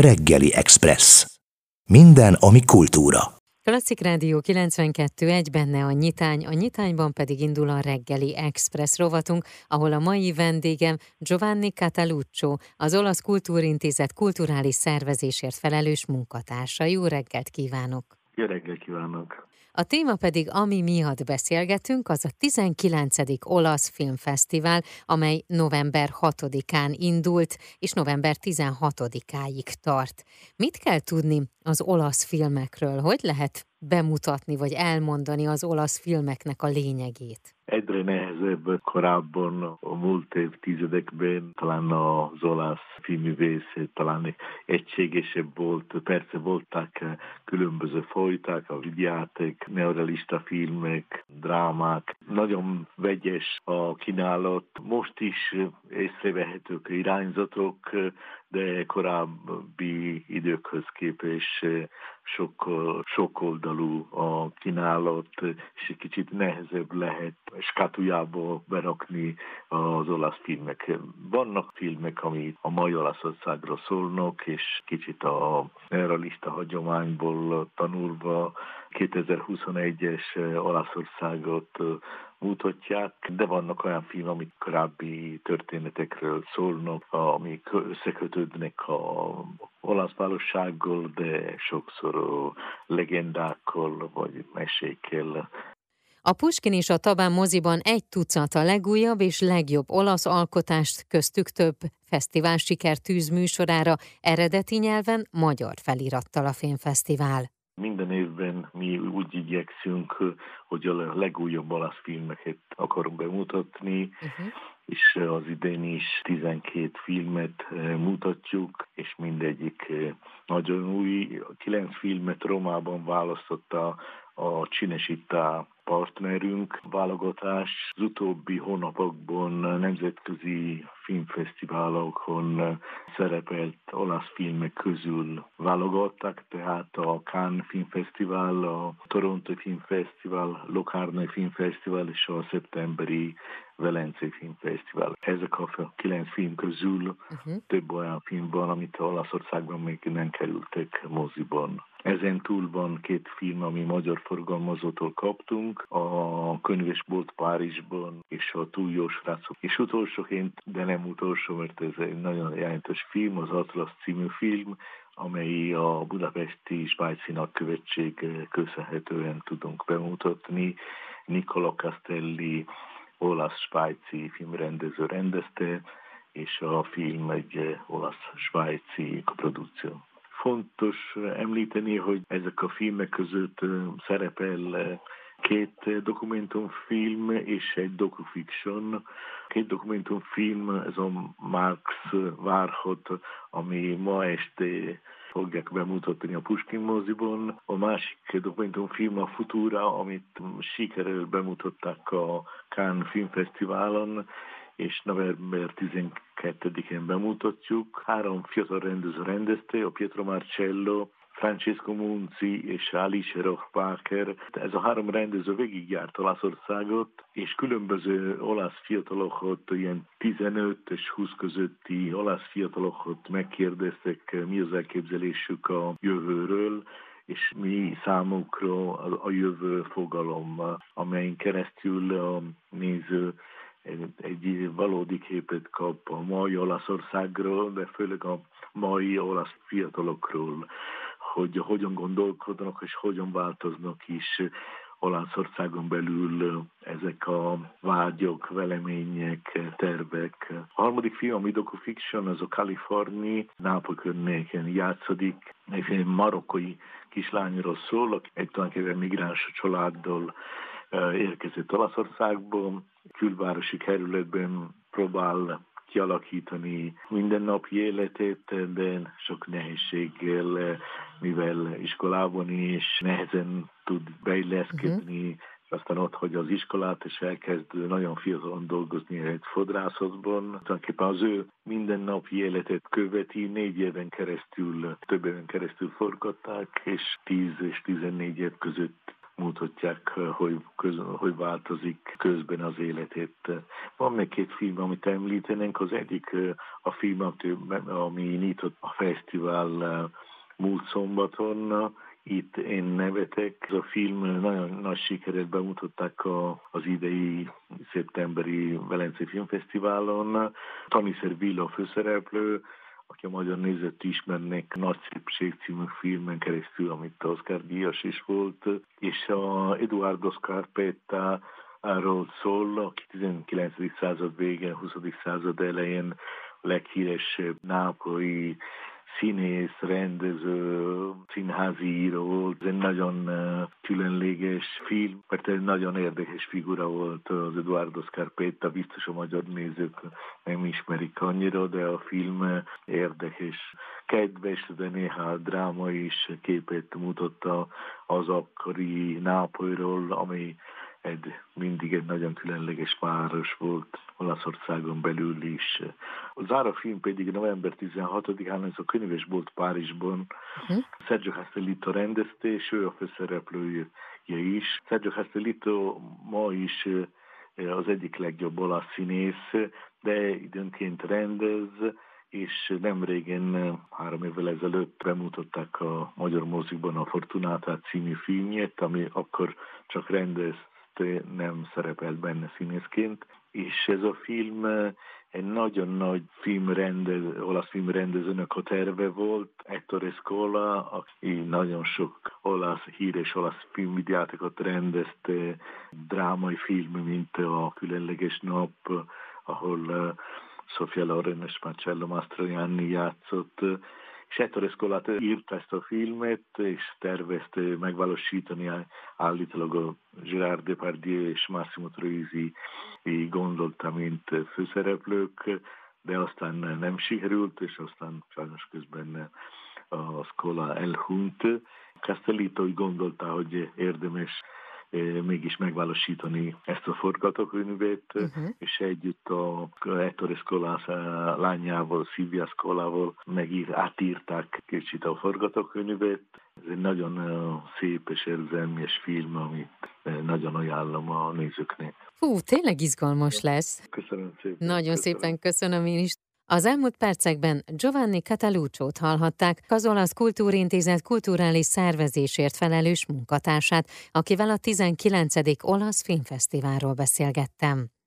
Reggeli Express. Minden, ami kultúra. Klasszik Rádió 92.1 benne a nyitány, a nyitányban pedig indul a reggeli Express rovatunk, ahol a mai vendégem Giovanni Cataluccio, az Olasz Kultúrintézet kulturális szervezésért felelős munkatársa. Jó reggelt kívánok! Jó reggelt kívánok! A téma pedig, ami miatt beszélgetünk, az a 19. olasz filmfesztivál, amely november 6-án indult, és november 16-áig tart. Mit kell tudni az olasz filmekről? Hogy lehet bemutatni vagy elmondani az olasz filmeknek a lényegét? Egyre nehezebb korábban, a múlt évtizedekben talán az olasz filművész talán egységesebb volt. Persze voltak különböző folyták, a vigyáték, neorealista filmek, drámák. Nagyon vegyes a kínálat. Most is észrevehetők irányzatok, de korábbi időkhöz képest sok, sok oldalú a kínálat, és egy kicsit nehezebb lehet skatujába berakni az olasz filmek. Vannak filmek, ami a mai Olaszországról szólnak, és kicsit a realista hagyományból tanulva 2021-es Olaszországot mutatják, de vannak olyan film, amik korábbi történetekről szólnak, amik összekötődnek a olasz valósággal, de sokszor legendákkal vagy mesékkel. A Puskin és a Tabán moziban egy tucat a legújabb és legjobb olasz alkotást, köztük több fesztivál siker tűzműsorára eredeti nyelven magyar felirattal a filmfesztivál. Minden évben mi úgy igyekszünk, hogy a legújabb olasz filmeket akarunk bemutatni, uh-huh. és az idén is 12 filmet eh, mutatjuk, és mindegyik eh, nagyon új. Kilenc filmet Romában választotta a Cinesita partnerünk válogatás. Az utóbbi hónapokban nemzetközi filmfesztiválokon szerepelt olasz filmek közül válogattak, tehát a Cannes Filmfesztivál, a Toronto Filmfesztivál, Locarno Filmfesztivál és a szeptemberi Velencei Filmfesztivál. Ezek a kilenc film közül uh-huh. több olyan film van, amit Olaszországban még nem kerültek moziban. Ezen túl van két film, ami magyar forgalmazótól kaptunk, a Könyvesbolt Párizsban és a Túl jó srácok. És utolsóként, de nem utolsó, mert ez egy nagyon jelentős film, az Atlas című film, amely a budapesti Svájci nagykövetség köszönhetően tudunk bemutatni. Nicola Castelli, olasz-svájci filmrendező rendezte, és a film egy olasz-svájci produkció. Fontos említeni, hogy ezek a filmek között szerepel két dokumentumfilm és egy dokufiction. Két dokumentumfilm, ez a Max várhat, ami ma este fogják bemutatni a Puskin moziban. A másik dokumentumfilm a Futura, amit sikerül bemutatták a Cannes Filmfesztiválon, és november 12-én bemutatjuk. Három fiatal rendező rendezte, a Pietro Marcello, Francesco Munzi és Alice Rohbacher. Ez a három rendező végigjárt Olaszországot, és különböző olasz fiatalokat, ilyen 15 és 20 közötti olasz fiatalokat megkérdeztek, mi az elképzelésük a jövőről, és mi számukra a jövő fogalom, amelyen keresztül a néző egy valódi képet kap a mai Olaszországról, de főleg a mai olasz fiatalokról, hogy hogyan gondolkodnak és hogyan változnak is Olaszországon belül ezek a vágyok, velemények, tervek. A harmadik film, a Midoko Fiction, az a Kaliforni, Nápoly környéken játszódik. Egy marokkai kislányról szól, egy tulajdonképpen migráns családdal érkezett Olaszországból, külvárosi kerületben próbál kialakítani mindennapi életét, de sok nehézséggel, mivel iskolában is nehezen tud beilleszkedni, uh-huh. aztán ott hogy az iskolát, és elkezd nagyon fiatalon dolgozni egy fodrászatban. Tulajdonképpen az ő mindennapi életet követi, négy éven keresztül, több éven keresztül forgatták, és 10 és 14 év között mutatják, hogy, köz, hogy változik közben az életét. Van még két film, amit említenénk, az egyik a film, ami nyitott a fesztivál múlt szombaton, itt én nevetek. Ez a film nagyon nagy sikeret bemutatták az idei szeptemberi Velencei Filmfesztiválon. Taniszer Villa főszereplő, aki a magyar nézett ismernek Nagy Szépség című filmen keresztül, amit Oscar Díjas is volt, és a Eduardo Scarpetta arról szól, aki 19. század végén, 20. század elején leghíresebb nápolyi színész, rendező, színházi író. Ez egy nagyon különleges film, mert egy nagyon érdekes figura volt az Eduardo Scarpetta, biztos a magyar nézők nem ismerik annyira, de a film érdekes, kedves, de néha dráma is képet mutatta az akkori Nápolyról, ami egy, mindig egy nagyon különleges város volt Olaszországon belül is. A zára film pedig november 16-án ez a könyvesbolt Párizsban uh-huh. Sergio Castellito rendezte, és ő a főszereplője is. Sergio Castellito ma is eh, az egyik legjobb olasz színész, de időnként rendez, és nem régen, három évvel ezelőtt bemutatták a magyar mozikban a Fortunata című filmjét, ami akkor csak rendez nem szerepelt benne színészként, és ez a film eh, egy nagyon nagy filmrendez, olasz filmrendezőnek a terve volt, Ettore Scola, aki nagyon sok olasz, híres olasz filmvideátokat rendezte, drámai film, mint a Különleges Nap, ahol eh, Sofia Loren és Marcello Mastroianni játszott, és Ettore Scola írt ezt a filmet, és tervezte megvalósítani állítólag a Gerard Depardieu és Massimo Troisi gondolta, mint főszereplők, de aztán nem sikerült, és aztán sajnos közben a Scola elhunyt. Castellito úgy gondolta, hogy érdemes mégis megvalósítani ezt a forgatókönyvet, uh-huh. és együtt a Ettore Scola lányával, Silvia Scolával megír, átírták kicsit a forgatókönyvet. Ez egy nagyon eh, szép és érzelmes film, amit nagyon ajánlom a nézőknek. Hú, tényleg izgalmas lesz. Köszönöm szépen. Nagyon köszönöm. szépen köszönöm én is. Az elmúlt percekben Giovanni Cataluccio-t hallhatták, az Olasz Kultúrintézet kulturális szervezésért felelős munkatársát, akivel a 19. Olasz Filmfesztiválról beszélgettem.